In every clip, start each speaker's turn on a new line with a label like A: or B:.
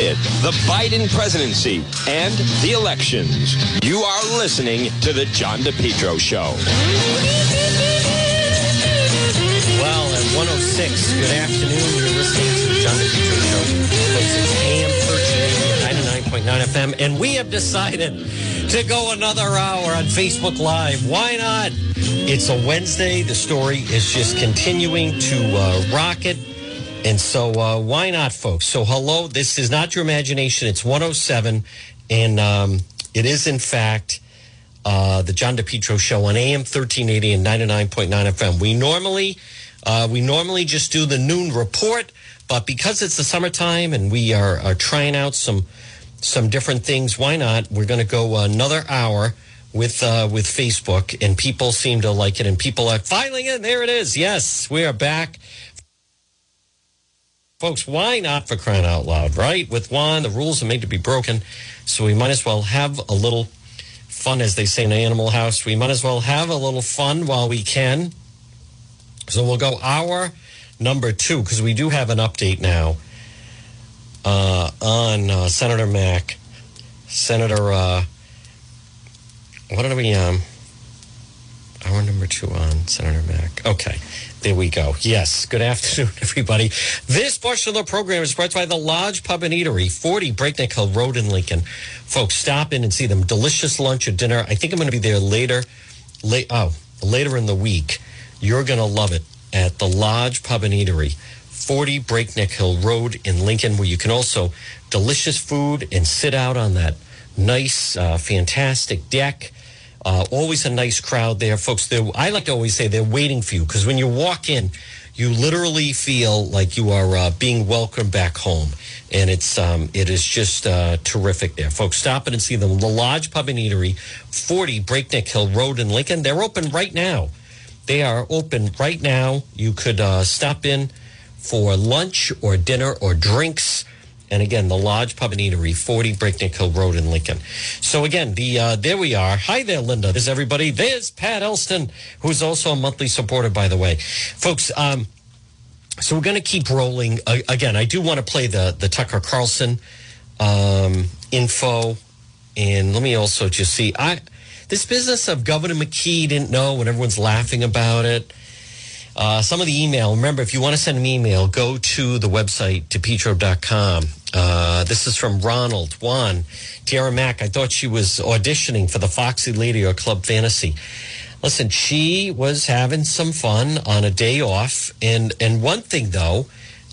A: the Biden presidency, and the elections. You are listening to The John DePetro Show.
B: Well, at 106, good afternoon. You're listening to the John DePetro Show. It's AM 1380 99.9 FM, and we have decided to go another hour on Facebook Live. Why not? It's a Wednesday. The story is just continuing to uh, rocket. And so, uh, why not, folks? So, hello, this is not your imagination. It's 107, and um, it is, in fact, uh, the John DePetro Show on AM 1380 and 99.9 FM. We normally, uh, we normally just do the noon report, but because it's the summertime and we are, are trying out some some different things, why not? We're going to go another hour with uh, with Facebook, and people seem to like it, and people are filing it. There it is. Yes, we are back folks, why not for crying out loud, right? With Juan, the rules are made to be broken. So we might as well have a little fun, as they say in Animal House. We might as well have a little fun while we can. So we'll go hour number two, because we do have an update now uh, on uh, Senator Mack. Senator, uh, what are we, um, hour number two on Senator Mack. Okay. There we go. Yes. Good afternoon, everybody. This portion of the program is brought to you by the Lodge Pub and Eatery, 40 Breakneck Hill Road in Lincoln. Folks, stop in and see them. Delicious lunch or dinner. I think I'm going to be there later. Late, oh, later in the week. You're going to love it at the Lodge Pub and Eatery, 40 Breakneck Hill Road in Lincoln, where you can also delicious food and sit out on that nice, uh, fantastic deck uh, always a nice crowd there, folks. I like to always say they're waiting for you because when you walk in, you literally feel like you are uh, being welcomed back home, and it's um, it is just uh, terrific there, folks. Stop in and see them. The Lodge Pub and Eatery, forty Breakneck Hill Road in Lincoln. They're open right now. They are open right now. You could uh, stop in for lunch or dinner or drinks. And again, the Lodge Pub and Eatery, 40 Breakneck Hill Road in Lincoln. So again, the uh, there we are. Hi there, Linda. There's everybody. There's Pat Elston, who's also a monthly supporter, by the way. Folks, um, so we're going to keep rolling. Uh, again, I do want to play the, the Tucker Carlson um, info. And let me also just see. I This business of Governor McKee didn't know when everyone's laughing about it. Uh, some of the email, remember, if you want to send an email, go to the website, depetro.com. Uh, this is from Ronald. Juan, Tiara Mack, I thought she was auditioning for the Foxy Lady or Club Fantasy. Listen, she was having some fun on a day off. And, and one thing, though,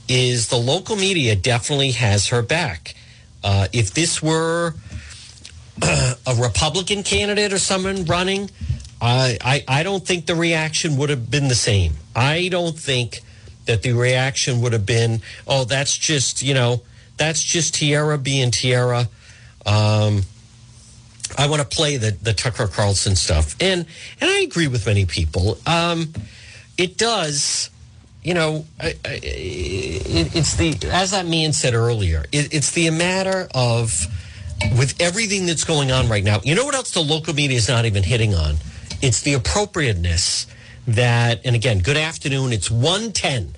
B: is the local media definitely has her back. Uh, if this were a Republican candidate or someone running, I, I, I don't think the reaction would have been the same. I don't think that the reaction would have been, oh, that's just, you know, that's just Tiara being Tiara. Um, I want to play the, the Tucker Carlson stuff. And, and I agree with many people. Um, it does, you know, it, it's the, as that man said earlier, it, it's the matter of, with everything that's going on right now, you know what else the local media is not even hitting on? It's the appropriateness that, and again, good afternoon. It's 110.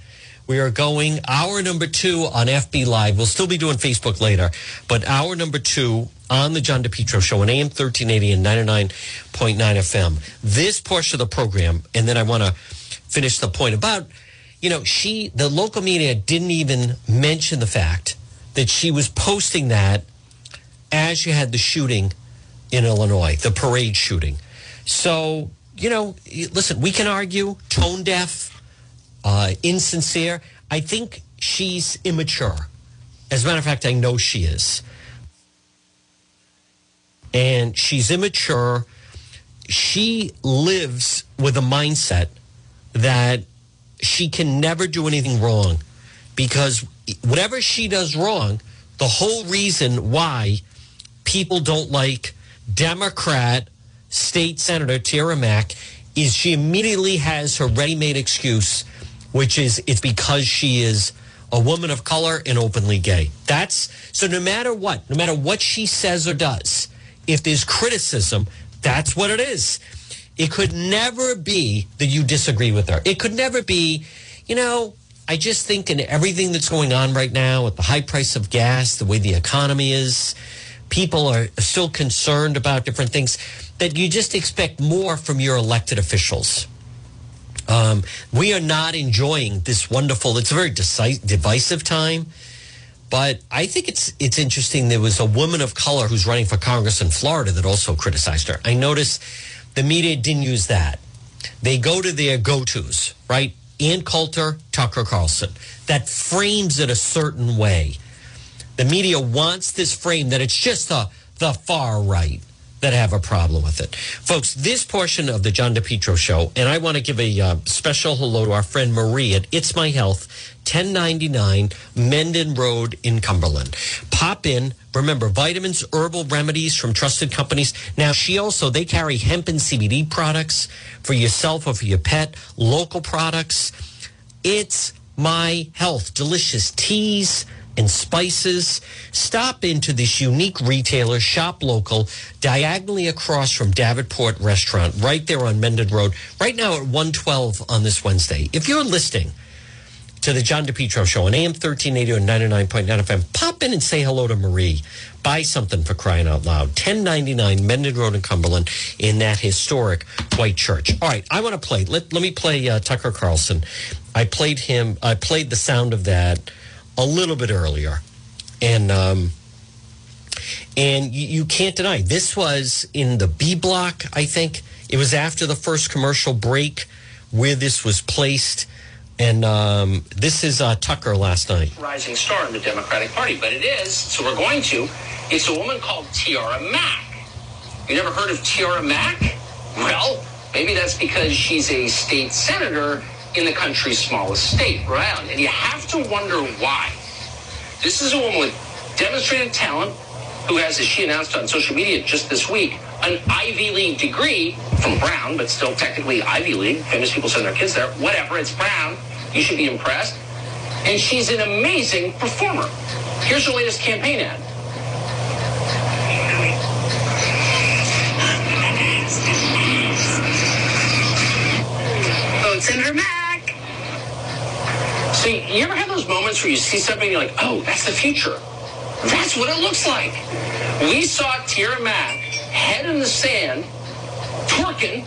B: We are going hour number two on FB Live. We'll still be doing Facebook later, but hour number two on the John DePetro show on AM 1380 and 99.9 FM. This portion of the program, and then I want to finish the point about, you know, she, the local media didn't even mention the fact that she was posting that as you had the shooting in Illinois, the parade shooting. So, you know, listen, we can argue tone deaf, uh, insincere. I think she's immature. As a matter of fact, I know she is. And she's immature. She lives with a mindset that she can never do anything wrong because whatever she does wrong, the whole reason why people don't like Democrat state senator Tiara Mack is she immediately has her ready-made excuse, which is it's because she is a woman of color and openly gay. That's so no matter what, no matter what she says or does, if there's criticism, that's what it is. It could never be that you disagree with her. It could never be, you know, I just think in everything that's going on right now with the high price of gas, the way the economy is, people are still concerned about different things that you just expect more from your elected officials. Um, we are not enjoying this wonderful. It's a very decisive, divisive time, but I think it's it's interesting. There was a woman of color who's running for Congress in Florida that also criticized her. I noticed the media didn't use that. They go to their go tos, right? Ann Coulter, Tucker Carlson. That frames it a certain way. The media wants this frame that it's just the the far right that have a problem with it. Folks, this portion of the John DePetro show, and I want to give a uh, special hello to our friend Marie at It's My Health, 1099 Mendon Road in Cumberland. Pop in. Remember, vitamins, herbal remedies from trusted companies. Now, she also, they carry hemp and CBD products for yourself or for your pet, local products. It's My Health. Delicious teas and spices. Stop into this unique retailer, shop local, diagonally across from Davenport Restaurant, right there on Mendon Road, right now at 112 on this Wednesday. If you're listening to the John DePetro show on AM 1380 or 99.9 FM, pop in and say hello to Marie. Buy something for crying out loud. 1099 Mendon Road in Cumberland in that historic white church. All right, I want to play. Let, let me play uh, Tucker Carlson. I played him, I played the sound of that a little bit earlier, and um, and you, you can't deny this was in the B block. I think it was after the first commercial break where this was placed. And um, this is uh, Tucker last night.
C: Rising star in the Democratic Party, but it is, so we're going to. It's a woman called Tiara Mack. You never heard of Tiara Mack? Well, maybe that's because she's a state senator in the country's smallest state, Rhode Island. And you have to wonder why. This is a woman with demonstrated talent who has, as she announced on social media just this week, an Ivy League degree from Brown, but still technically Ivy League. Famous people send their kids there. Whatever, it's Brown. You should be impressed. And she's an amazing performer. Here's her latest campaign ad.
D: Vote Senator Mack.
C: See, you ever have those moments where you see something and you're like, oh, that's the future? That's what it looks like. We saw Tiara Mack head in the sand, twerking,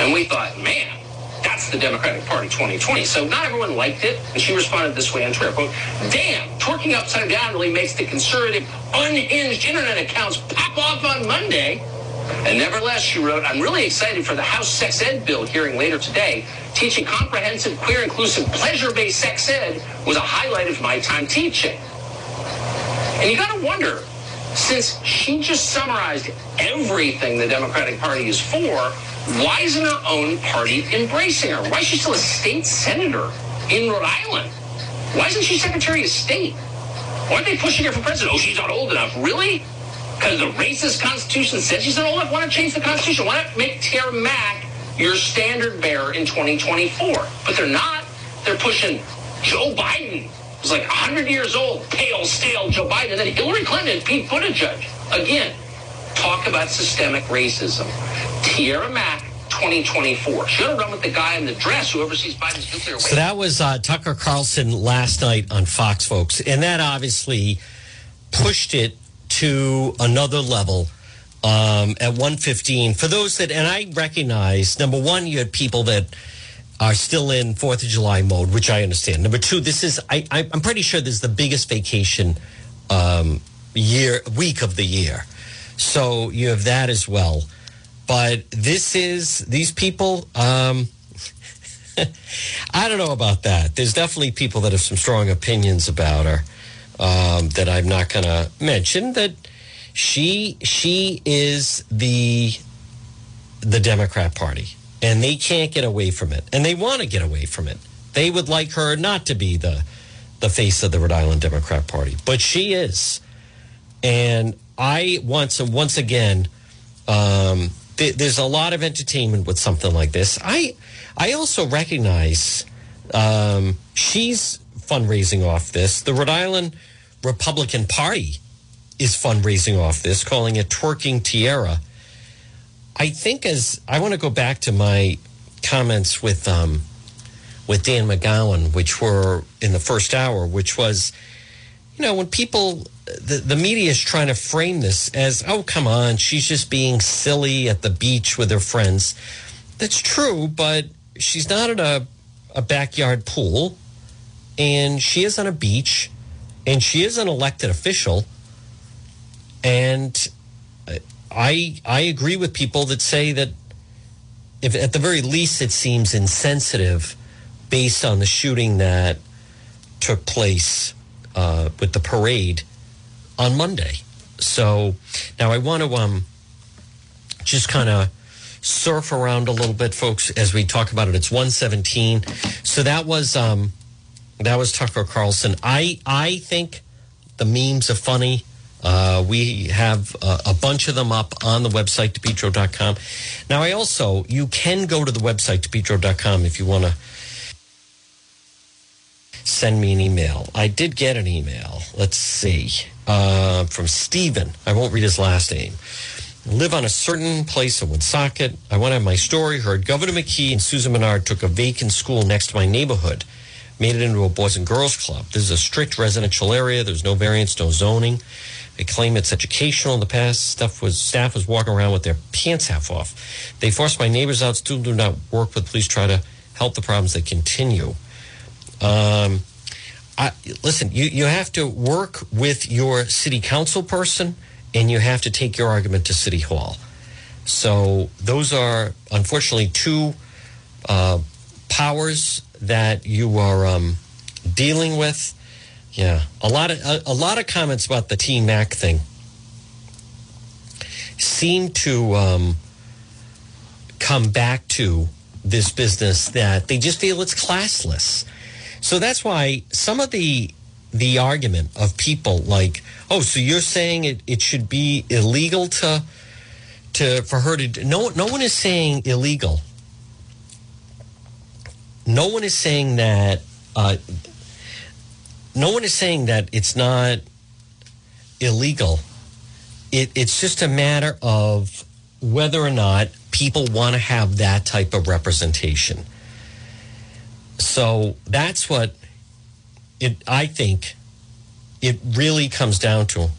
C: and we thought, man, that's the Democratic Party 2020. So not everyone liked it, and she responded this way on Twitter, quote, damn, twerking upside down really makes the conservative, unhinged internet accounts pop off on Monday. And nevertheless, she wrote, I'm really excited for the House sex ed bill hearing later today. Teaching comprehensive, queer, inclusive, pleasure-based sex ed was a highlight of my time teaching. And you got to wonder, since she just summarized everything the Democratic Party is for, why isn't her own party embracing her? Why is she still a state senator in Rhode Island? Why isn't she Secretary of State? Why aren't they pushing her for president? Oh, she's not old enough. Really? Because the racist Constitution said she's not old enough. Why not change the Constitution? Why not make Tiara Mack your standard bearer in 2024? But they're not. They're pushing Joe Biden, who's like 100 years old, pale, stale Joe Biden, and then Hillary Clinton and Pete Buttigieg. Again, talk about systemic racism. Tiara Mack, 2024. Should have run with the guy in the dress who oversees Biden's nuclear waste.
B: So that was uh, Tucker Carlson last night on Fox, folks. And that obviously pushed it to another level um, at 115. For those that, and I recognize, number one, you had people that are still in Fourth of July mode, which I understand. Number two, this is, I, I'm pretty sure this is the biggest vacation um, year, week of the year. So you have that as well. But this is, these people, um, I don't know about that. There's definitely people that have some strong opinions about her um, that I'm not going to mention. That she she is the the Democrat Party, and they can't get away from it, and they want to get away from it. They would like her not to be the the face of the Rhode Island Democrat Party, but she is. And I once once again, um, th- there's a lot of entertainment with something like this. I I also recognize um, she's fundraising off this. The Rhode Island Republican Party is fundraising off this, calling it Twerking Tiara. I think as I want to go back to my comments with um, with Dan McGowan, which were in the first hour, which was, you know, when people, the, the media is trying to frame this as, oh, come on, she's just being silly at the beach with her friends. That's true, but she's not at a, a backyard pool, and she is on a beach, and she is an elected official. And I I agree with people that say that if at the very least it seems insensitive based on the shooting that took place uh, with the parade on Monday. So now I want to um, just kind of surf around a little bit, folks, as we talk about it. It's 117. So that was um, that was Tucker Carlson. I I think the memes are funny. Uh, we have a, a, bunch of them up on the website, depetro.com. Now, I also, you can go to the website, depetro.com, if you want to send me an email. I did get an email. Let's see. Uh, from Stephen. I won't read his last name. live on a certain place in Woonsocket. I want to have my story heard. Governor McKee and Susan Menard took a vacant school next to my neighborhood, made it into a boys and girls club. This is a strict residential area. There's no variance, no zoning. They claim it's educational. In the past, stuff was staff was walking around with their pants half off. They forced my neighbors out. Still do not work with police. Try to help the problems that continue. Um, I, listen, you, you have to work with your city council person and you have to take your argument to city hall. So those are unfortunately two uh, powers that you are um, dealing with. Yeah, a lot of a, a, lot of comments about the T Mac thing seem to um, come back to this business that they just feel it's classless. So that's why some of the the argument of people like, oh, so you're saying it, it should be illegal to to for her to no no one is saying illegal. No one is saying that uh, no one is saying that it's not illegal. It, it's just a matter of whether or not people want to have that type of representation. So that's what it. I think it really comes down to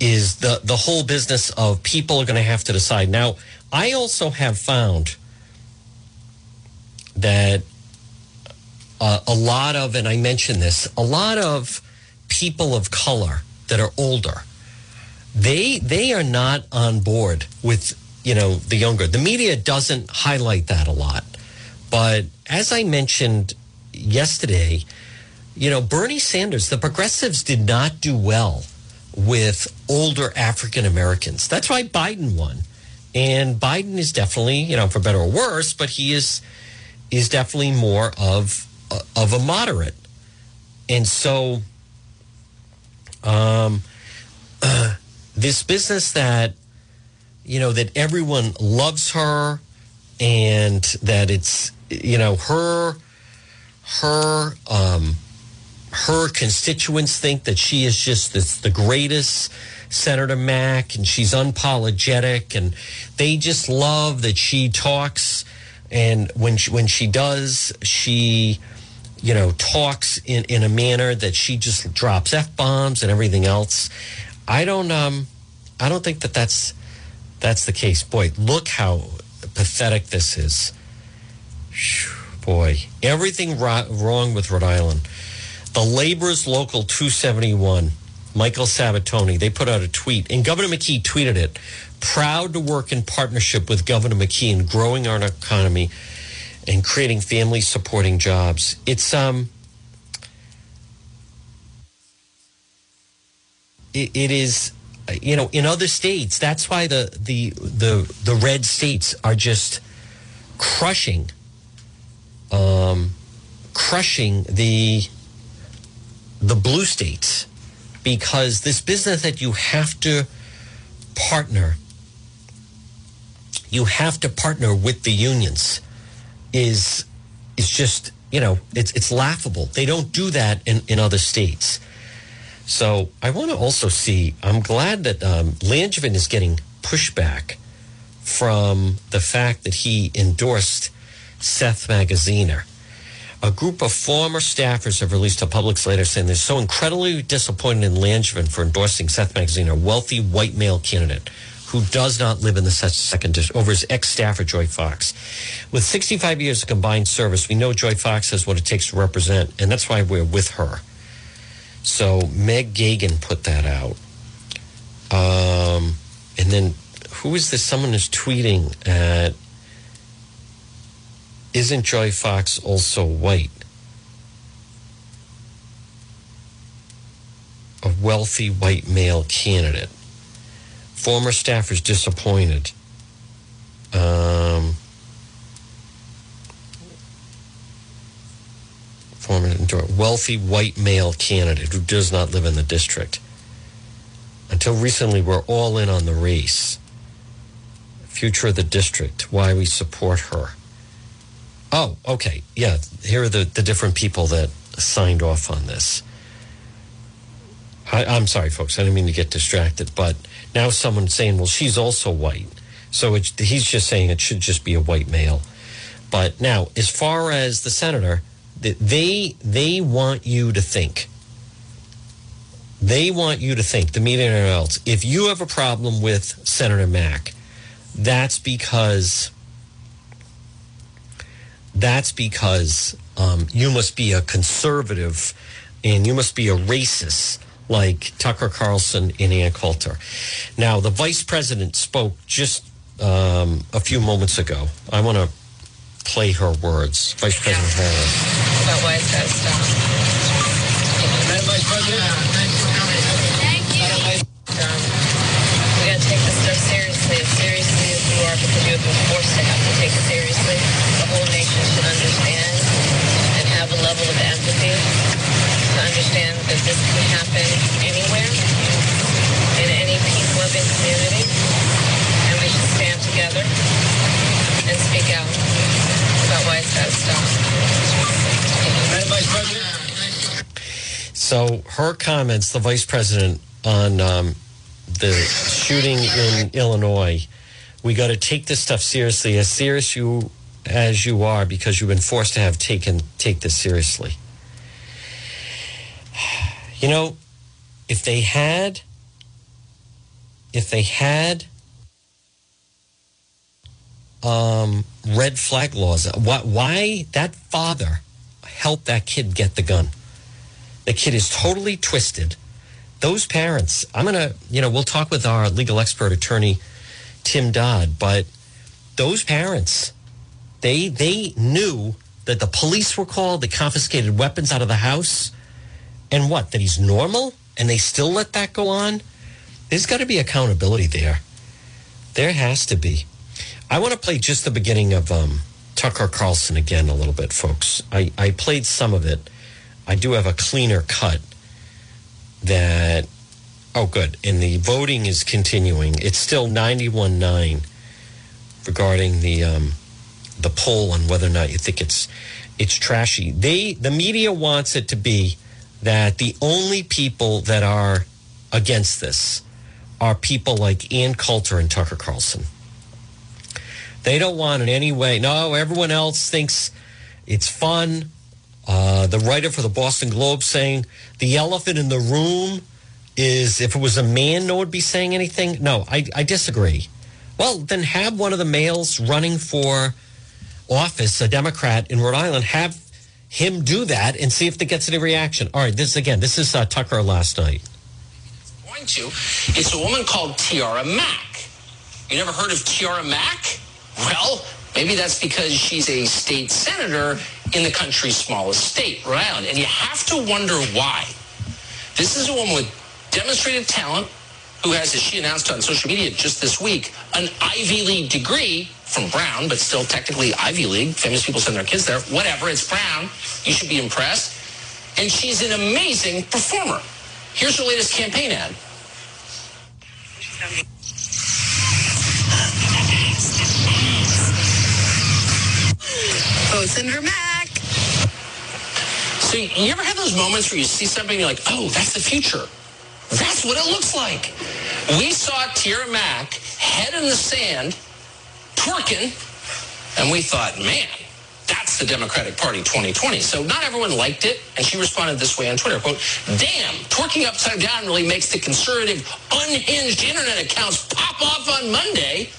B: is the the whole business of people are going to have to decide. Now, I also have found that uh, a lot of, and I mentioned this, a lot of people of color that are older, they they are not on board with you know the younger. The media doesn't highlight that a lot, but as I mentioned yesterday, you know Bernie Sanders, the progressives did not do well with older African Americans. That's why Biden won, and Biden is definitely you know for better or worse, but he is is definitely more of of a moderate. And so, um, uh, this business that, you know, that everyone loves her and that it's, you know, her, her, um, her constituents think that she is just the greatest Senator Mack and she's unapologetic and they just love that she talks and when she, when she does, she you know, talks in, in a manner that she just drops f bombs and everything else. I don't um, I don't think that that's that's the case. Boy, look how pathetic this is. Boy, everything wrong with Rhode Island. The Labor's Local 271, Michael Sabitoni, they put out a tweet, and Governor McKee tweeted it. Proud to work in partnership with Governor McKee in growing our economy and creating family supporting jobs. It's um it, it is you know in other states that's why the the the the red states are just crushing um crushing the the blue states because this business that you have to partner you have to partner with the unions is is just you know it's it's laughable. They don't do that in in other states. So I want to also see. I'm glad that um, Langevin is getting pushback from the fact that he endorsed Seth Magaziner. A group of former staffers have released a public letter saying they're so incredibly disappointed in Langevin for endorsing Seth Magaziner, a wealthy white male candidate who does not live in the second district, over his ex staffer, Joy Fox. With 65 years of combined service, we know Joy Fox has what it takes to represent, and that's why we're with her. So Meg Gagan put that out. Um, and then who is this? Someone is tweeting at isn't Joy Fox also white? A wealthy white male candidate. Former staffers disappointed. Um, former wealthy white male candidate who does not live in the district. Until recently, we're all in on the race. Future of the district, why we support her. Oh, okay. Yeah, here are the, the different people that signed off on this. I, I'm sorry, folks. I didn't mean to get distracted, but now someone's saying, well, she's also white. So it, he's just saying it should just be a white male. But now, as far as the senator, they they want you to think. They want you to think, the media and else, if you have a problem with Senator Mack, that's because that's because um, you must be a conservative and you must be a racist like Tucker Carlson and Ann Coulter. Now, the vice president spoke just um, a few moments ago. I want to play her words. Vice President yeah. Harris.
D: About why it's got to stop. Madam Vice President. thank you for coming. Thank you. Um, we got to take this stuff seriously, as seriously as you are, because you have been forced to have to take it seriously. The whole nation should understand and have a level of empathy to understand that this can happen anywhere, in any peace-loving community, and we should stand together and speak out about why it's got to stop. Vice
B: President. So her comments, the vice president, on um, the shooting in Illinois, we got to take this stuff seriously, as serious you as you are, because you've been forced to have taken take this seriously. You know, if they had, if they had um, red flag laws. Why, why that father helped that kid get the gun? The kid is totally twisted. Those parents, I'm going to, you know, we'll talk with our legal expert attorney, Tim Dodd, but those parents, they, they knew that the police were called, they confiscated weapons out of the house, and what, that he's normal and they still let that go on? There's got to be accountability there. There has to be. I want to play just the beginning of um, Tucker Carlson again a little bit, folks. I, I played some of it. I do have a cleaner cut that, oh, good. And the voting is continuing. It's still 91 9 regarding the, um, the poll on whether or not you think it's, it's trashy. They, the media wants it to be that the only people that are against this are people like Ann Coulter and Tucker Carlson. They don't want in any way. No, everyone else thinks it's fun. Uh, the writer for the Boston Globe saying the elephant in the room is if it was a man, no one would be saying anything. No, I, I disagree. Well, then have one of the males running for office, a Democrat in Rhode Island, have him do that and see if it gets any reaction. All right, this again, this is uh, Tucker last night.
C: Going to, it's a woman called Tiara Mack. You never heard of Tiara Mack? Well, maybe that's because she's a state senator in the country's smallest state, Rhode Island. And you have to wonder why. This is a woman with demonstrated talent who has, as she announced on social media just this week, an Ivy League degree from Brown, but still technically Ivy League. Famous people send their kids there. Whatever, it's Brown. You should be impressed. And she's an amazing performer. Here's her latest campaign ad.
D: Oh, Senator Mack.
C: So you ever have those moments where you see something and you're like, oh, that's the future. That's what it looks like. We saw Tiara Mack head in the sand, twerking, and we thought, man, That's the Democratic Party 2020. So not everyone liked it, and she responded this way on Twitter, quote, damn, twerking upside down really makes the conservative, unhinged internet accounts pop off on Monday.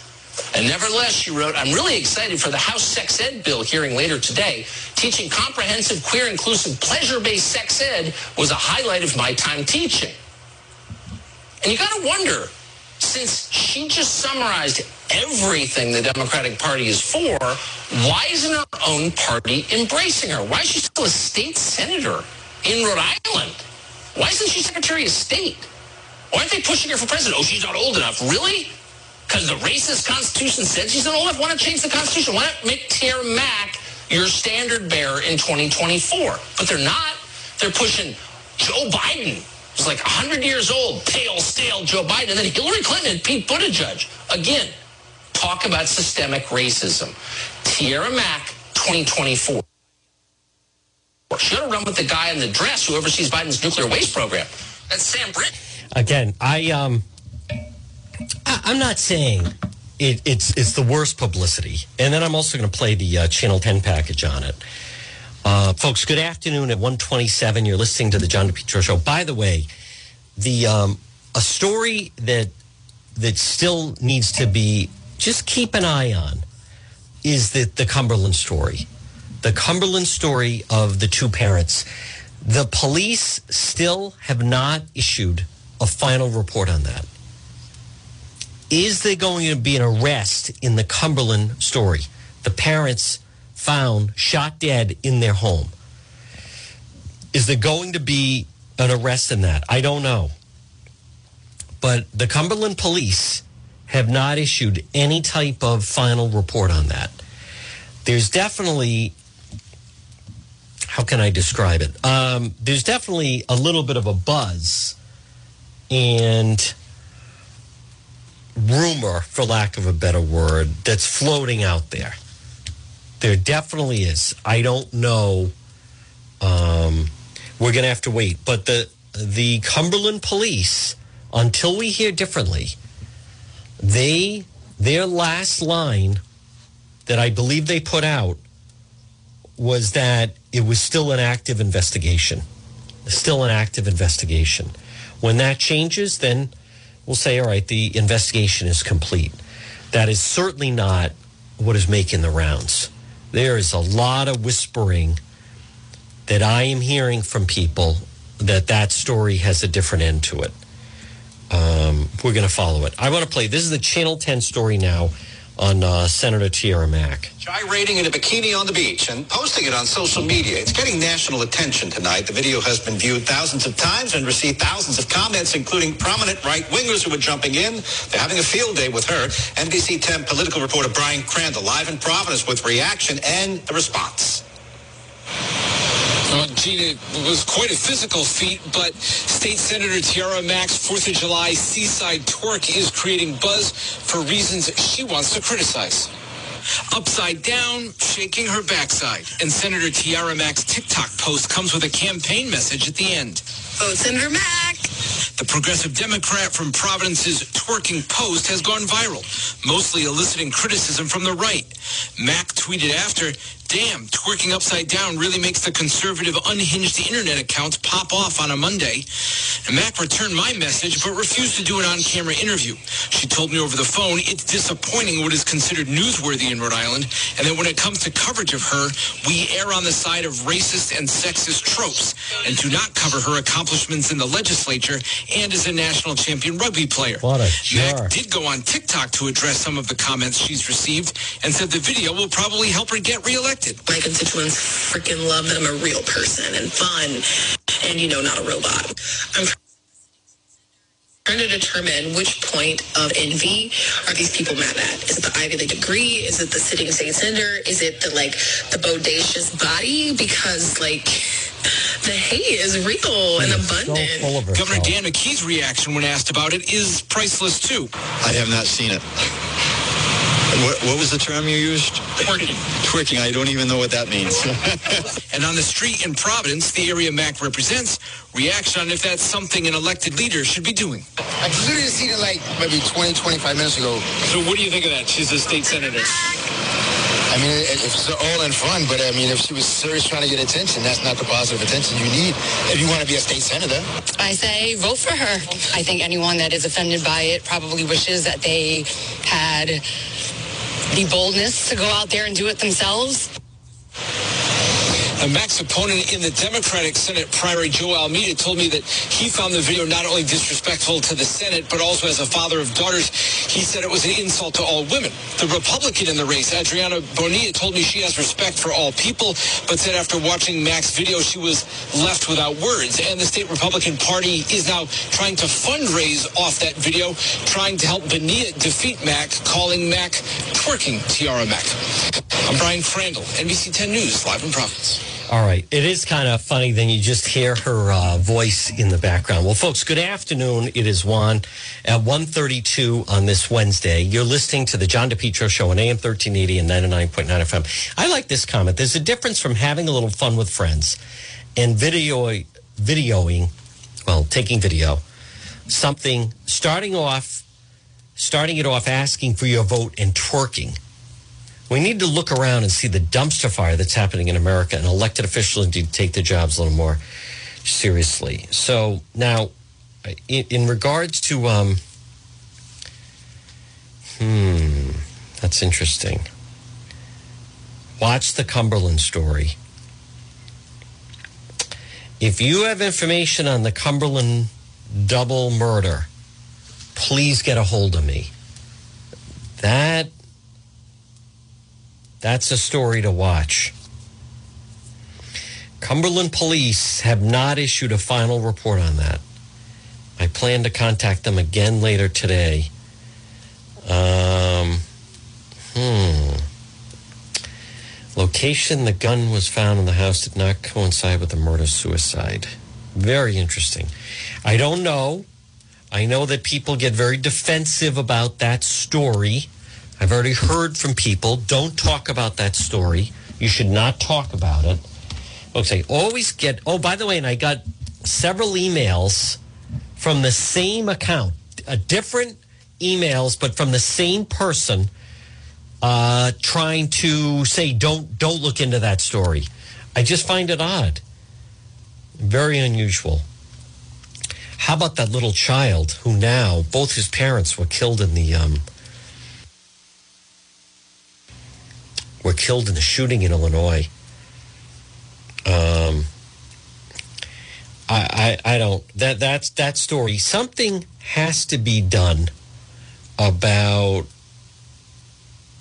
C: And nevertheless, she wrote, I'm really excited for the House sex ed bill hearing later today. Teaching comprehensive, queer, inclusive, pleasure-based sex ed was a highlight of my time teaching. And you got to wonder, since she just summarized everything the Democratic Party is for, why isn't her own party embracing her? Why is she still a state senator in Rhode Island? Why isn't she Secretary of State? Why aren't they pushing her for president? Oh, she's not old enough. Really? Because the racist Constitution said she's not old enough? Why not change the Constitution? Why not make Tiara Mack your standard bearer in 2024? But they're not. They're pushing Joe Biden was like 100 years old, pale, stale Joe Biden. And then Hillary Clinton and Pete Buttigieg. Again, talk about systemic racism. Tiara Mack, 2024. She ought to run with the guy in the dress who oversees Biden's nuclear waste program. That's Sam Brinton.
B: Again, I um, I, I'm not saying it, it's it's the worst publicity, and then I'm also going to play the uh, Channel 10 package on it. Uh, folks, good afternoon at 127. You're listening to the John DePetro Show. By the way, the um, a story that that still needs to be just keep an eye on is the, the Cumberland story. The Cumberland story of the two parents. The police still have not issued a final report on that. Is there going to be an arrest in the Cumberland story? The parents found shot dead in their home. Is there going to be an arrest in that? I don't know. But the Cumberland police have not issued any type of final report on that. There's definitely, how can I describe it? Um, there's definitely a little bit of a buzz and rumor, for lack of a better word, that's floating out there. There definitely is. I don't know. Um, we're going to have to wait. But the the Cumberland police, until we hear differently, they their last line that I believe they put out was that it was still an active investigation. Still an active investigation. When that changes, then we'll say, all right, the investigation is complete. That is certainly not what is making the rounds. There is a lot of whispering that I am hearing from people that that story has a different end to it. Um, we're going to follow it. I want to play. This is the Channel 10 story now on uh, Senator Tiara Mack.
E: Gyrating in a bikini on the beach and posting it on social media. It's getting national attention tonight. The video has been viewed thousands of times and received thousands of comments, including prominent right-wingers who are jumping in. They're having a field day with her. NBC 10 political reporter Brian Crandall live in Providence with reaction and a response.
F: Gina, it was quite a physical feat, but State Senator Tiara Mack's 4th of July seaside twerk is creating buzz for reasons she wants to criticize. Upside down, shaking her backside. And Senator Tiara Mack's TikTok post comes with a campaign message at the end.
D: Vote Senator Mack.
F: The progressive Democrat from Providence's twerking post has gone viral, mostly eliciting criticism from the right. Mack tweeted after, damn, twerking upside down really makes the conservative unhinged internet accounts pop off on a Monday. And Mack returned my message, but refused to do an on-camera interview. She told me over the phone it's disappointing what is considered newsworthy in Rhode Island, and that when it comes to coverage of her, we err on the side of racist and sexist tropes, and do not cover her accomplishments in the legislature and is a national champion rugby player.
B: What a jerk.
F: Mack did go on TikTok to address some of the comments she's received, and said the video will probably help her get reelected.
D: My constituents freaking love that I'm a real person and fun and, you know, not a robot. I'm trying to determine which point of envy are these people mad at. Is it the Ivy League degree? Is it the sitting state senator? Is it the, like, the bodacious body? Because, like, the hate is real and
B: So
D: abundant.
B: full of
F: Governor. Dan McKee's reaction when asked about it is priceless too.
G: I have not seen it. What, what was the term you used?
F: Twerking.
G: Twerking. I don't even know what that means.
F: And on the street in Providence, the area Mack represents, reaction on if that's something an elected leader should be doing.
H: I just literally seen it like maybe 20, 25 minutes ago.
F: So what do you think of that? She's a state senator.
H: I mean, it, it's all in fun, but I mean, if she was serious trying to get attention, that's not the positive attention you need if you want to be a state senator.
I: I say vote for her. I think anyone that is offended by it probably wishes that they had the boldness to go out there and do it themselves.
F: A Mack's opponent in the Democratic Senate primary, Joe Almeida, told me that he found the video not only disrespectful to the Senate, but also as a father of daughters, he said it was an insult to all women. The Republican in the race, Adriana Bonilla, told me she has respect for all people, but said after watching Mack's video, she was left without words. And the state Republican Party is now trying to fundraise off that video, trying to help Bonilla defeat Mack, calling Mack twerking Tiara Mack. I'm Brian Crandall, NBC 10 News, live in Providence.
B: All right. It is kind of funny. Then you just hear her uh, voice in the background. Well, folks, good afternoon. It is Juan at 132 on this Wednesday. You're listening to the John DePetro Show on AM 1380 and 99.9 FM. I like this comment. There's a difference from having a little fun with friends and video, videoing, well, taking video, something, starting off, starting it off asking for your vote and twerking. We need to look around and see the dumpster fire that's happening in America and elected officials need to take their jobs a little more seriously. So now, in, in regards to, um, hmm, that's interesting. Watch the Cumberland story. If you have information on the Cumberland double murder, please get a hold of me. That that's a story to watch. Cumberland police have not issued a final report on that. I plan to contact them again later today. Um, hmm. Location the gun was found in the house did not coincide with the murder suicide. Very interesting. I don't know. I know that people get very defensive about that story. I've already heard from people. Don't talk about that story. You should not talk about it. Okay, always get. Oh, by the way, and I got several emails from the same account, a different emails, but from the same person, uh, trying to say don't don't look into that story. I just find it odd, very unusual. How about that little child who now both his parents were killed in the um, were killed in a shooting in Illinois. Um, I, I, I don't that that's that story. Something has to be done about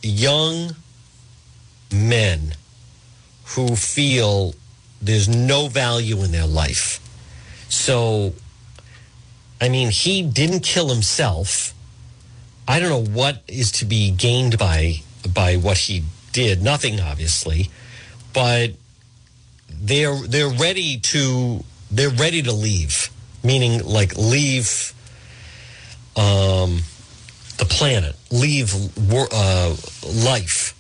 B: young men who feel there's no value in their life. So, I mean, he didn't kill himself. I don't know what is to be gained by by what he did. Nothing, obviously, but they're they're ready to they're ready to leave. Meaning, like leave um, the planet, leave uh, life.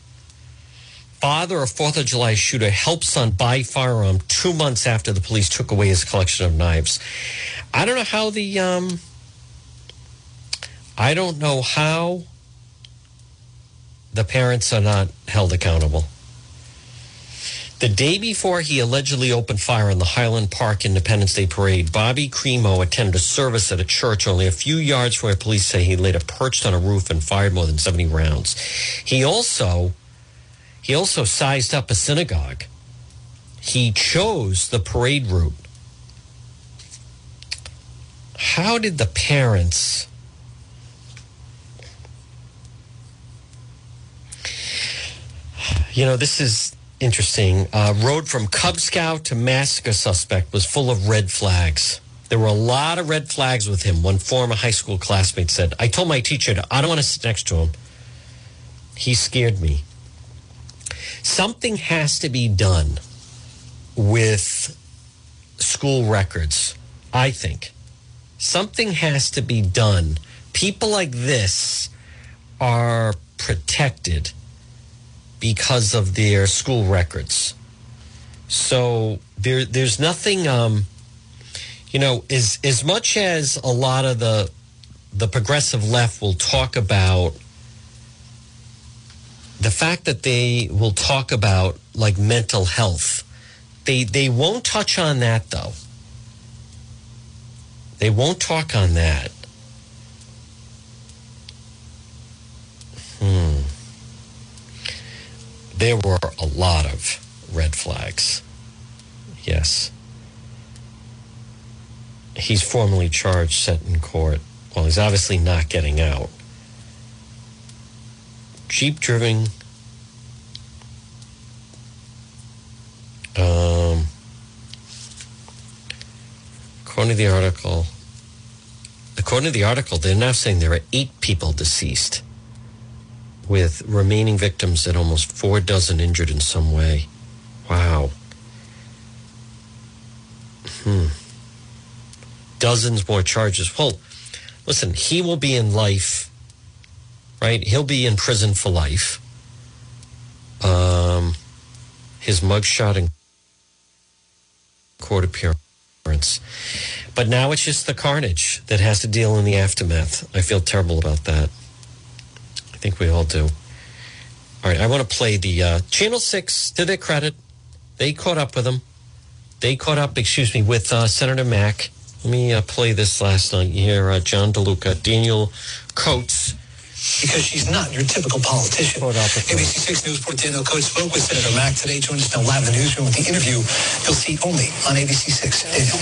B: Father of Fourth of July shooter helps son buy firearm two months after the police took away his collection of knives. I don't know how the um, I don't know how the parents are not held accountable. The day before he allegedly opened fire on the Highland Park Independence Day parade, Bobby Crimo attended a service at a church only a few yards from where police say he later perched on a roof and fired more than 70 rounds. He also he also sized up a synagogue. He chose the parade route. How did the parents You know, this is interesting. Uh, road from Cub Scout to massacre suspect was full of red flags. There were a lot of red flags with him. One former high school classmate said, I told my teacher, I don't want to sit next to him. He scared me. Something has to be done with school records, I think. Something has to be done. People like this are protected because of their school records. So there, there's nothing, um, you know, as as much as a lot of the the progressive left will talk about the fact that they will talk about like mental health, they they won't touch on that though. They won't talk on that. Hmm. There were a lot of red flags. Yes. He's formally charged, set in court. Well, he's obviously not getting out. Jeep driving. Um, according to the article, according to the article, they're now saying there are eight people deceased, with remaining victims and almost four dozen injured in some way. Wow. Hmm. Dozens more charges. Well, listen, he will be in life, right? He'll be in prison for life. Um, his mugshot and court appearance. But now it's just the carnage that has to deal in the aftermath. I feel terrible about that. Think we all do. All right, I want to play the uh, Channel 6, to their credit, they caught up with him. They caught up, excuse me, with uh, Senator Mack. Let me uh, play this last night here. Uh, John DeLuca, Daniel Coates.
J: Because she's not your typical politician. ABC 6 News report Daniel oh, Coates spoke with Senator Mack today. Join us now live in the newsroom with the interview you'll see only on ABC 6. Daniel.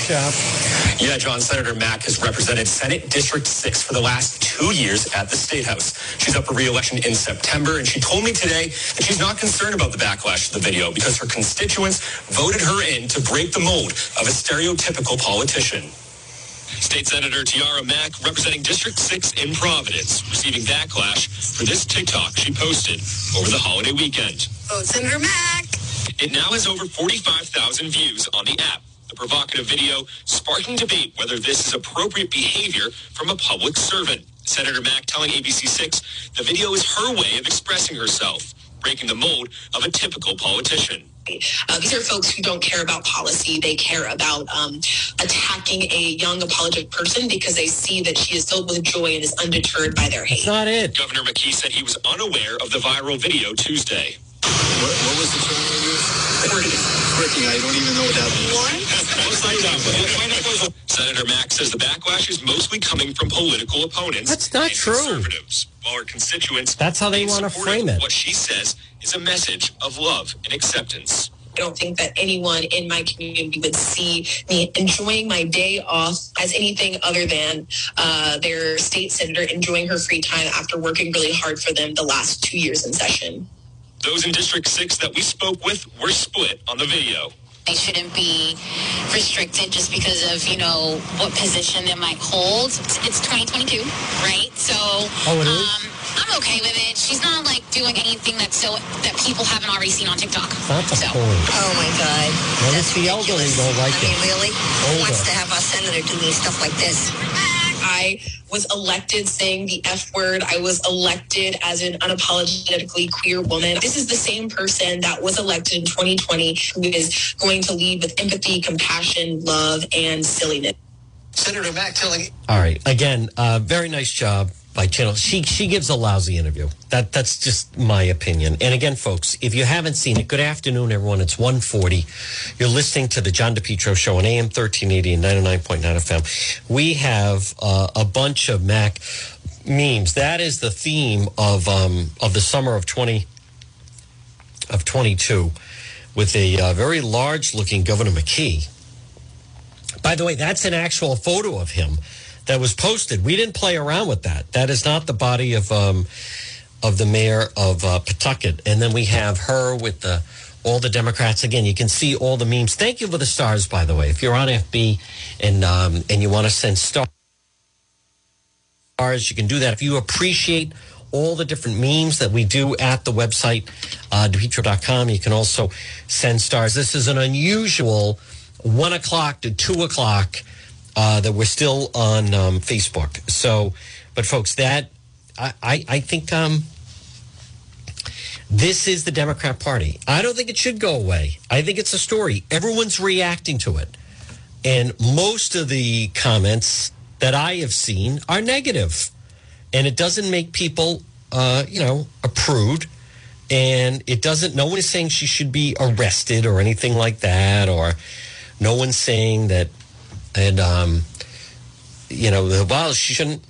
K: Yeah, John, Senator Mack has represented Senate District 6 for the last two years at the State House. She's up for re-election in September, and she told me today that she's not concerned about the backlash of the video because her constituents voted her in to break the mold of a stereotypical politician. State Senator Tiara Mack, representing District 6 in Providence, receiving backlash for this TikTok she posted over the holiday weekend.
I: Vote Senator Mack.
K: It now has over 45,000 views on the app. The provocative video sparking debate whether this is appropriate behavior from a public servant. Senator Mack telling ABC6 the video is her way of expressing herself, breaking the mold of a typical politician.
L: Uh, these are folks who don't care about policy. They care about um, attacking a young apologetic person because they see that she is filled with joy and is undeterred by their hate.
B: That's not it.
K: Governor McKee said he was unaware of the viral video Tuesday.
G: What, what was the term you used? Freaking, I don't even know what that means.
K: Senator Mack says the backlash is mostly coming from political opponents.
B: That's not
K: and
B: true.
K: Conservatives, while her constituents.
B: That's how they wanna frame it.
K: What she says is a message of love and acceptance.
L: I don't think that anyone in my community would see me enjoying my day off as anything other than uh, their state senator enjoying her free time after working really hard for them the last two years in session.
K: Those in District 6 that we spoke with were split on the video.
M: They shouldn't be restricted just because of, you know, what position they might hold. It's 2022, right? So
B: Oh, it is?
M: um, I'm okay with it. She's not like doing anything that's so that people haven't already seen on TikTok.
B: That's the
M: So
B: point.
N: Oh my God.
B: Well, it's the elderly don't like
N: I mean,
B: it.
N: really? Who wants to have our senator doing stuff like this?
L: I was elected saying the F word. I was elected as an unapologetically queer woman. This is the same person that was elected in 2020 who is going to lead with empathy, compassion, love, and silliness.
J: Senator Mack telling
B: All right. Again, uh, very nice job by Channel. She she gives a lousy interview. That that's just my opinion. And again, folks, if you haven't seen it, good afternoon, everyone. It's 140. You're listening to the John DePetro Show on AM 1380 and 99.9 FM. We have uh, a bunch of Mack memes. That is the theme of um, of the summer of 20 of 22 with a uh, very large looking Governor McKee. By the way, that's an actual photo of him that was posted. We didn't play around with that. That is not the body of um, of the mayor of uh, Pawtucket. And then we have her with the all the Democrats. Again, you can see all the memes. Thank you for the stars, by the way. If you're on FB and um, and you want to send stars, you can do that. If you appreciate all the different memes that we do at the website, uh, DePetro.com, you can also send stars. This is an unusual one o'clock to two o'clock uh, that we're still on um, Facebook. So, but folks, that I, I, I think um, this is the Democrat Party. I don't think it should go away. I think it's a story. Everyone's reacting to it. And most of the comments that I have seen are negative. And it doesn't make people, uh, you know, a prude. And it doesn't, no one is saying she should be arrested or anything like that, or no one's saying that, and, um, you know, well, she shouldn't.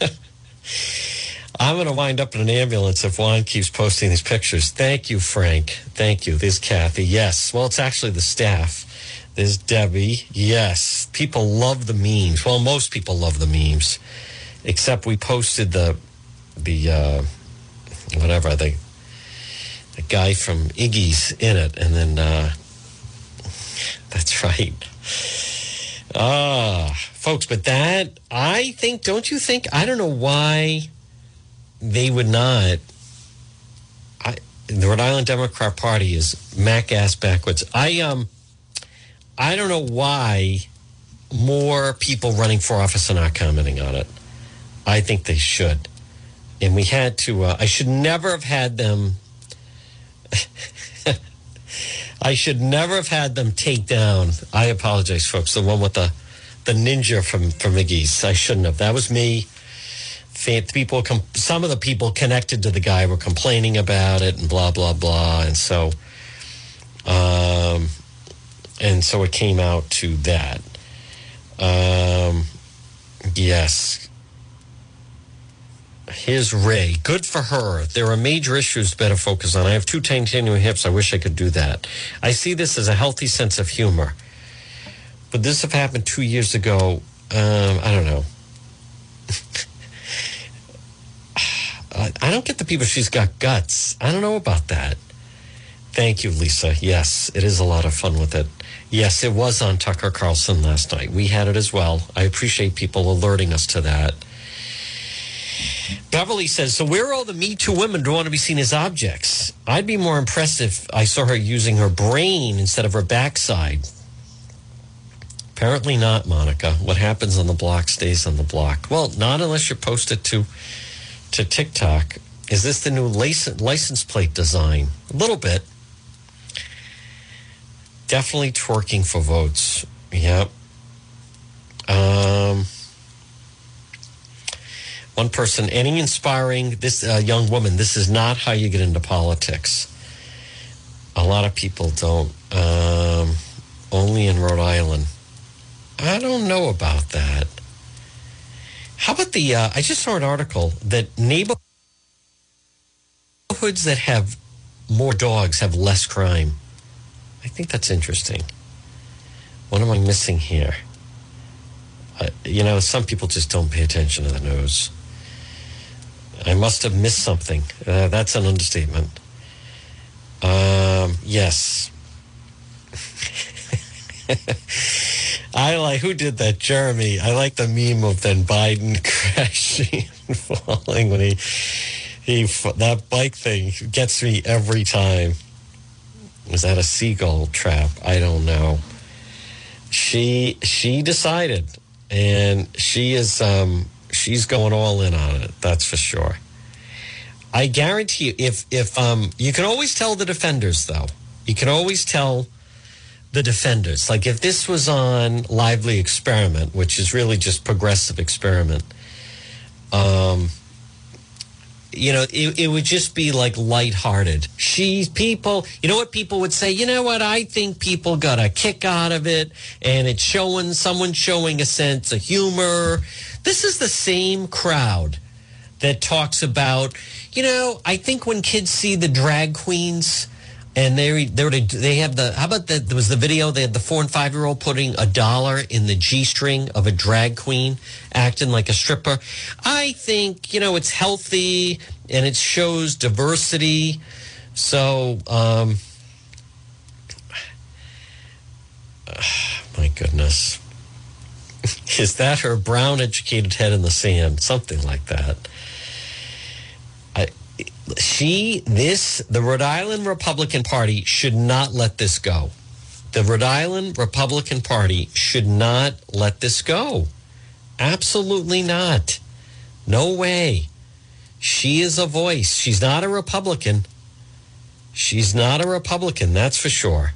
B: I'm going to wind up in an ambulance if Juan keeps posting these pictures. Thank you, Frank. Thank you. There's Kathy. Yes. Well, it's actually the staff. There's Debbie. Yes. People love the memes. Well, most people love the memes, except we posted the, the, uh, whatever, the, the guy from Iggy's in it. And then, uh, that's right. Ah, folks, but that, I think, don't you think? I don't know why they would not. I, the Rhode Island Democrat Party is Mac ass backwards. I um, I don't know why more people running for office are not commenting on it. I think they should, and we had to. Uh, I should never have had them. I should never have had them take down. I apologize, folks. The one with the the ninja from from McGee's. I shouldn't have. That was me people, some of the people connected to the guy were complaining about it and blah blah blah, and so, um, and so it came out to that. Um, yes. Here's Ray. Good for her. There are major issues to better focus on. I have two titanium hips. I wish I could do that. I see this as a healthy sense of humor. But this have happened two years ago. Um, I don't know. I don't get the people. She's got guts. I don't know about that. Thank you, Lisa. Yes, it is a lot of fun with it. Yes, it was on Tucker Carlson last night. We had it as well. I appreciate people alerting us to that. Beverly says, So, where are all the Me Too women who want to be seen as objects? I'd be more impressed if I saw her using her brain instead of her backside. Apparently not, Monica. What happens on the block stays on the block. Well, not unless you post it to to TikTok. Is this the new license, license plate design? A little bit. Definitely twerking for votes. Yep. Um, one person, any inspiring this uh, young woman. This is not how you get into politics. A lot of people don't. Um, only in Rhode Island. I don't know about that. How about the? Uh, I just saw an article that neighborhoods that have more dogs have less crime. I think that's interesting. What am I missing here? Uh, you know, some people just don't pay attention to the news. I must have missed something. Uh, that's an understatement. Um, yes. I like who did that, Jeremy. I like the meme of then Biden crashing and falling when he he that bike thing gets me every time. Was that a seagull trap? I don't know. She she decided, and she is um, she's going all in on it. That's for sure. I guarantee you, if if um, you can always tell the defenders though, you can always tell the defenders. Like if this was on Lively Experiment, which is really just progressive experiment, um, you know, it, it would just be like lighthearted. She's people, you know what people would say? You know what? I think people got a kick out of it and it's showing someone showing a sense of humor. This is the same crowd that talks about, you know, I think when kids see the drag queens, and they they they have the how about that there was the video they had the four and five year old putting a dollar in the g string of a drag queen acting like a stripper. I think you know it's healthy and it shows diversity. So um my goodness. Is that her brown educated head in the sand? Something like that she, this, the Rhode Island Republican Party should not let this go. The Rhode Island Republican Party should not let this go. Absolutely not. No way. She is a voice. She's not a Republican. She's not a Republican, that's for sure.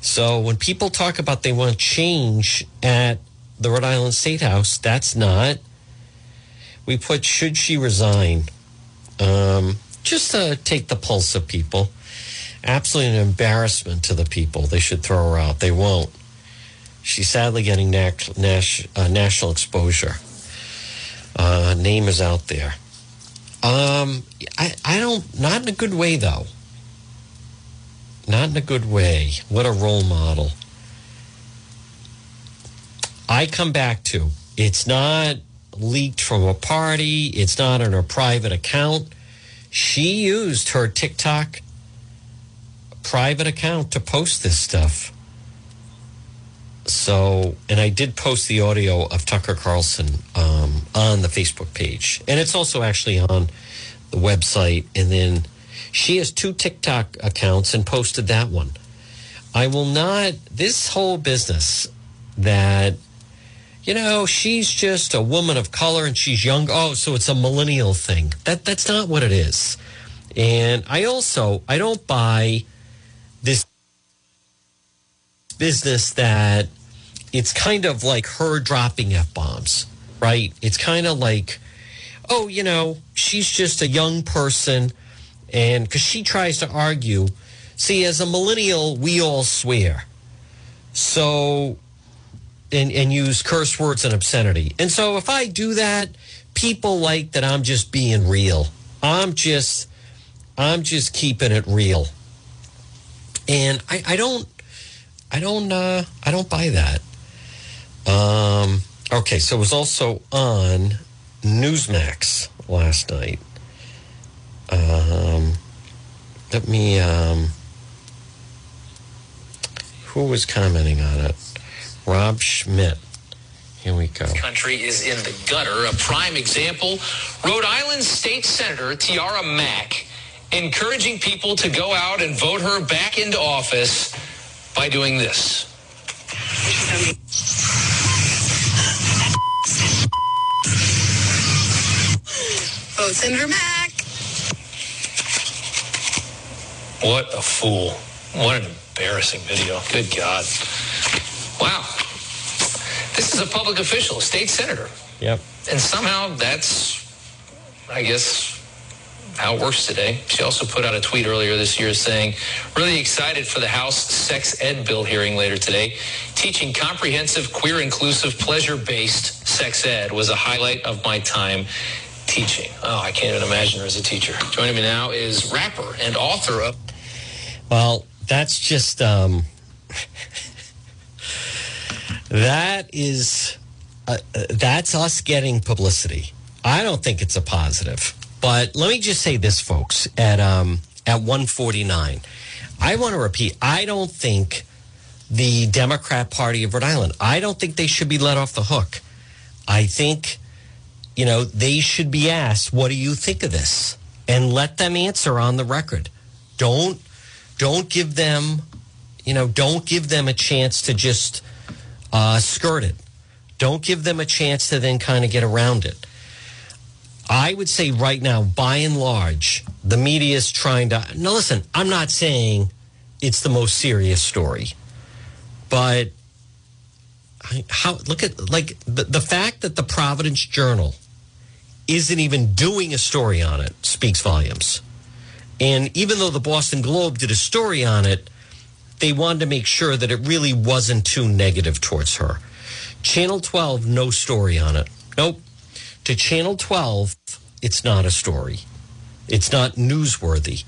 B: So when people talk about they want change at the Rhode Island State House, that's not. We put should she resign? Um, just to take the pulse of people. Absolutely an embarrassment to the people. They should throw her out. They won't. She's sadly getting nat- uh, national exposure. Uh, name is out there. Um, I, I don't, not in a good way though. Not in a good way. What a role model. I come back to it's not leaked from a party, it's not on her private account. She used her TikTok private account to post this stuff. So, and I did post the audio of Tucker Carlson um, on the Facebook page. And it's also actually on the website. And then she has two TikTok accounts and posted that one. I will not, this whole business that, you know, she's just a woman of color and she's young. Oh, so it's a millennial thing. That That's not what it is. And I also, I don't buy this business that it's kind of like her dropping F bombs, right? It's kind of like, oh, you know, she's just a young person. And because she tries to argue, see, as a millennial, we all swear. So, and, and use curse words and obscenity. And so if I do that, people like that I'm just being real. I'm just, I'm just keeping it real. And I, I don't, I don't, uh, I don't buy that. Um, okay, so it was also on Newsmax last night. Um, let me. Um, who was commenting on it? Rob Schmitt. Here we go.
F: country is in the gutter. A prime example Rhode Island State Senator Tiara Mack encouraging people to go out and vote her back into office by doing this.
L: Vote Senator Mack.
F: What a fool. What an embarrassing video. Good God. This is a public official, a state senator.
B: Yep.
F: And somehow that's, I guess, how it works today. She also put out a tweet earlier this year saying, really excited for the House sex ed bill hearing later today. Teaching comprehensive, queer inclusive, pleasure based sex ed was a highlight of my time teaching. Oh, I can't even imagine her as a teacher. Joining me now is rapper and author of.
B: Well, that's just um, that is uh, uh, that's us getting publicity. I don't think it's a positive. But let me just say this, folks. At um, at one forty nine, I want to repeat. I don't think the Democrat Party of Rhode Island. I don't think they should be let off the hook. I think, you know, they should be asked, "What do you think of this?" and let them answer on the record. Don't don't give them, you know, don't give them a chance to just uh, skirt it. Don't give them a chance to then kind of get around it. I would say right now, by and large, the media is trying to. No, listen, I'm not saying it's the most serious story, but how look at like the, the fact that the Providence Journal isn't even doing a story on it speaks volumes. And even though the Boston Globe did a story on it, they wanted to make sure that it really wasn't too negative towards her. Channel 12, no story on it. Nope. To Channel 12, it's not a story. It's not newsworthy.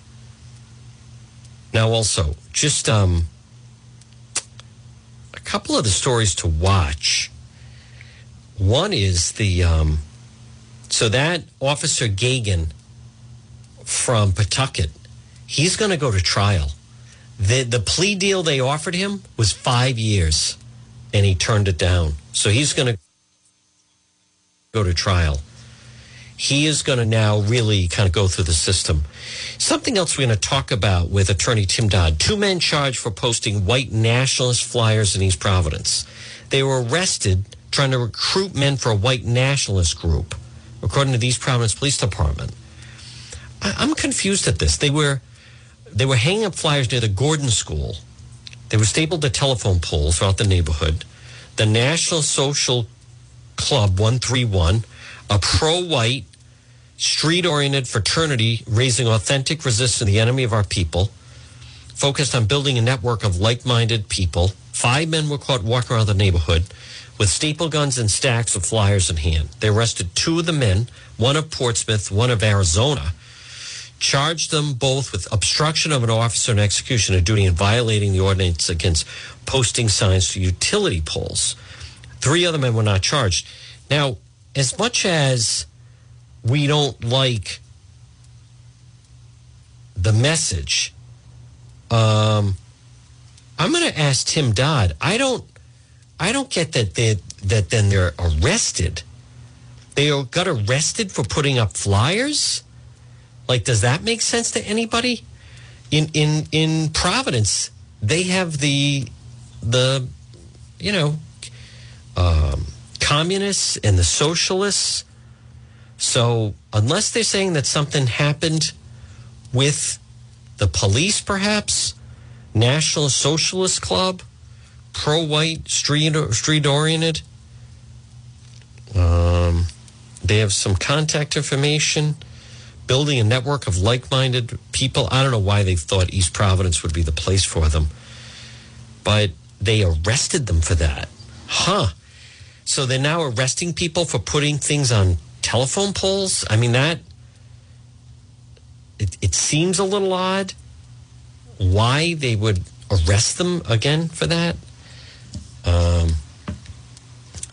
B: Now, also, just um, a couple of the stories to watch. One is the um, so that Officer Gagan from Pawtucket, he's going to go to trial. The the plea deal they offered him was five years, and he turned it down. So he's going to go to trial. He is going to now really kind of go through the system. Something else we're going to talk about with Attorney Tim Dodd. Two men charged for posting white nationalist flyers in East Providence. They were arrested trying to recruit men for a white nationalist group, according to the East Providence Police Department. I- I'm confused at this. They were they were hanging up flyers near the Gordon School. They were stapled to telephone poles throughout the neighborhood. The Nationalist Social Club 131, a pro-white street oriented fraternity raising authentic resistance to the enemy of our people, focused on building a network of like minded people. Five men were caught walking around the neighborhood with staple guns and stacks of flyers in hand. They arrested two of the men, one of Portsmouth, one of Arizona, charged them both with obstruction of an officer and execution of duty and violating the ordinance against posting signs to utility poles. Three other men were not charged. Now, as much as we don't like the message, um, I'm going to ask Tim Dodd. I don't, I don't get that they that then they're arrested. They got arrested for putting up flyers. Like, does that make sense to anybody? In in in Providence, they have the the you know um, communists and the socialists. So unless they're saying that something happened with the police, perhaps National Socialist Club, pro-white, street street oriented. Um, they have some contact information building a network of like minded people. I don't know why they thought East Providence would be the place for them, but they arrested them for that. Huh. So they're now arresting people for putting things on telephone poles? I mean, that. It, it seems a little odd why they would arrest them again for that. Um,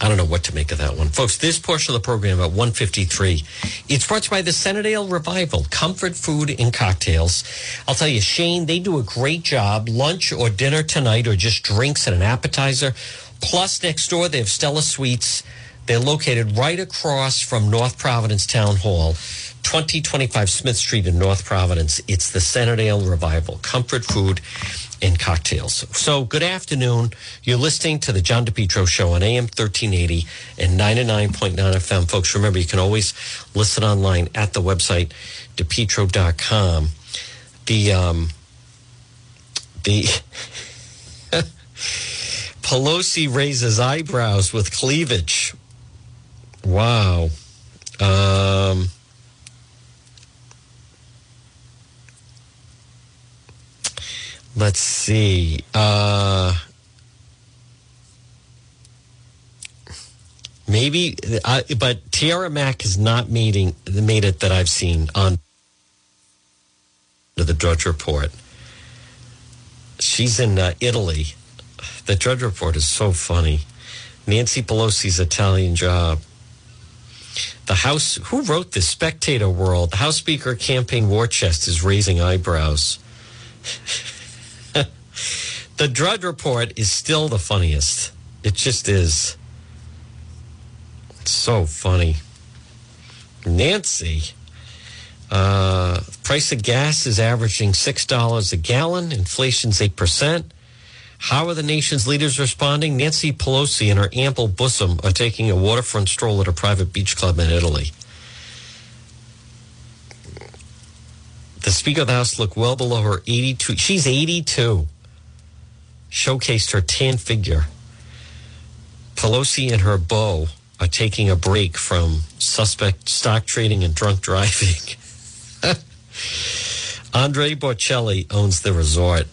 B: I don't know what to make of that one. Folks, this portion of the program at 153, it's brought to you by the Centerdale Revival, comfort food and cocktails. I'll tell you, Shane, they do a great job. Lunch or dinner tonight or just drinks and an appetizer. Plus, next door, they have Stella Suites. They're located right across from North Providence Town Hall, 2025 Smith Street in North Providence. It's the Centerdale Revival, comfort food and cocktails. So, good afternoon. You're listening to the John DePetro Show on AM 1380 and 99.9 FM. Folks, remember, you can always listen online at the website, depetro.com. The, um, the, Pelosi raises eyebrows with cleavage. Wow. Um, let's see. Uh, maybe, uh, but Tiara Mack has not meeting made it that I've seen on the Drudge Report. She's in uh, Italy. The Drudge Report is so funny. Nancy Pelosi's Italian job. The House, who wrote this? Spectator World. The House Speaker campaign war chest is raising eyebrows. the Drudge Report is still the funniest. It just is. It's so funny. Nancy. Uh, price of gas is averaging $6 a gallon. Inflation's 8%. How are the nation's leaders responding? Nancy Pelosi and her ample bosom are taking a waterfront stroll at a private beach club in Italy. The Speaker of the House looked well below her 82. She's 82. Showcased her tan figure. Pelosi and her beau are taking a break from suspect stock trading and drunk driving. Andre Bocelli owns the resort.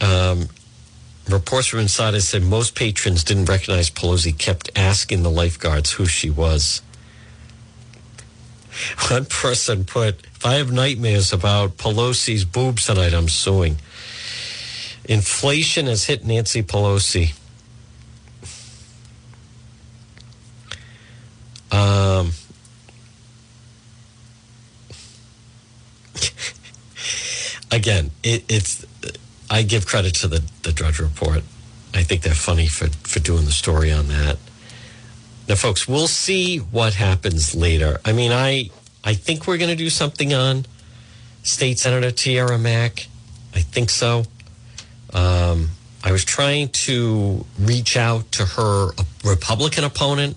B: Um, reports from inside said most patrons didn't recognize Pelosi, kept asking the lifeguards who she was. One person put, if I have nightmares about Pelosi's boobs tonight, I'm suing. Inflation has hit Nancy Pelosi. Um, again, it, it's I give credit to the the Drudge Report. I think they're funny for for doing the story on that. Now, folks, we'll see what happens later. I mean, I I think we're going to do something on State Senator Tiara Mack. I think so. Um, I was trying to reach out to her Republican opponent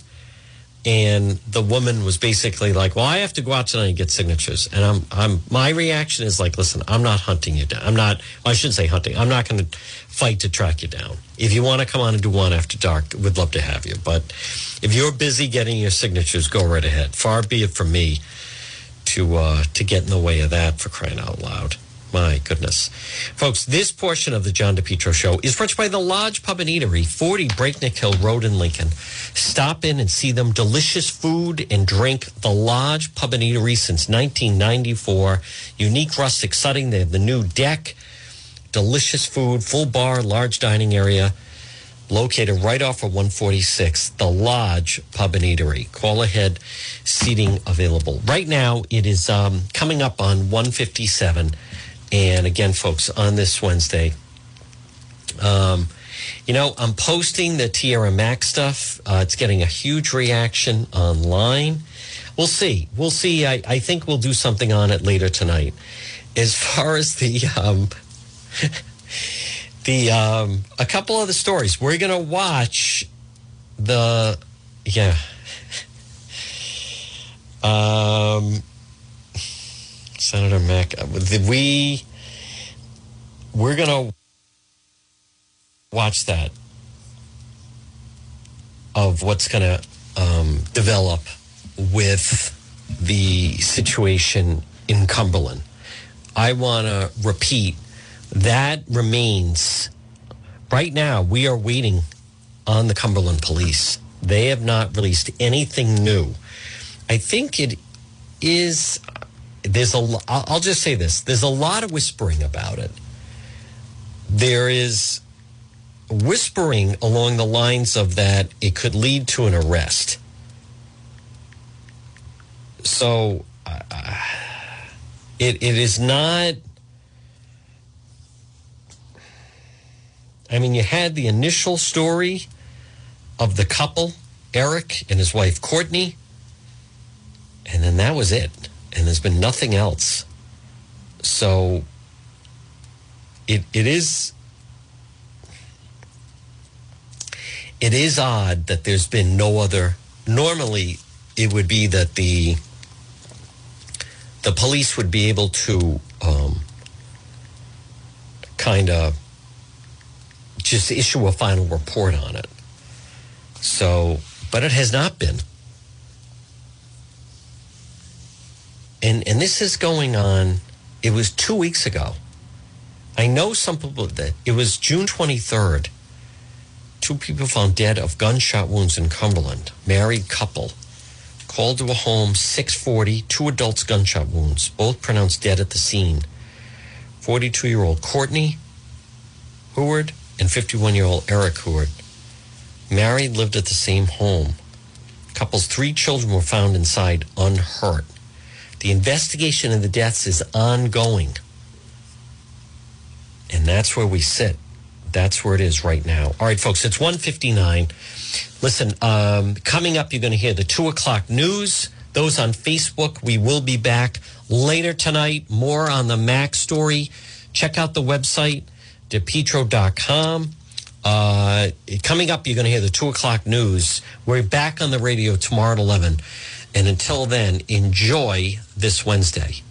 B: and the woman was basically like, "Well, I have to go out tonight and get signatures." And I'm, I'm, my reaction is like, "Listen, I'm not hunting you down. I'm not. Well, I shouldn't say hunting. I'm not going to fight to track you down. If you want to come on and do one after dark, we'd love to have you. But if you're busy getting your signatures, go right ahead. Far be it from me to uh, to get in the way of that for crying out loud." My goodness. Folks, this portion of the John DePetro show is brought by the Lodge Pub and Eatery, 40 Breakneck Hill Road in Lincoln. Stop in and see them. Delicious food and drink. The Lodge Pub and Eatery since 1994. Unique rustic setting. They have the new deck. Delicious food, full bar, large dining area. Located right off of 146, the Lodge Pub and Eatery. Call ahead, seating available. Right now, it is um, coming up on 157. And again, folks, on this Wednesday, um, you know, I'm posting the Tiara Mack's stuff. Uh, it's getting a huge reaction online. We'll see. We'll see. I, I think we'll do something on it later tonight. As far as the um, the um, a couple of the stories, we're gonna watch the yeah. Um, Senator Mack, we we're gonna watch that of what's gonna um, develop with the situation in Cumberland. I want to repeat that remains right now. We are waiting on the Cumberland police. They have not released anything new. I think it is there's a I'll just say this. There's a lot of whispering about it. There is whispering along the lines of that it could lead to an arrest. So uh, it, it is not i mean you had the initial story of the couple eric and his wife courtney and then that was it and there's been nothing else. So it it is it is odd that there's been no other normally it would be that the the police would be able to um, kind of just issue a final report on it. So, but it has not been. And and this is going on. It was two weeks ago. I know some people that it was June twenty third. Two people found dead of gunshot wounds in Cumberland. Married couple called to a home 640. Two adults gunshot wounds, both pronounced dead at the scene. 42 year old Courtney Heward and 51 year old Eric Heward. Married, lived at the same home. Couple's three children were found inside unhurt. The investigation of the deaths is ongoing. And that's where we sit. That's where it is right now. All right, folks, it's 159. Listen, um, coming up, you're going to hear the two o'clock news. Those on Facebook, we will be back later tonight. More on the Mack story. Check out the website, depetro.com. Uh, coming up, you're going to hear the two o'clock news. We're back on the radio tomorrow at 11. And until then, enjoy this Wednesday.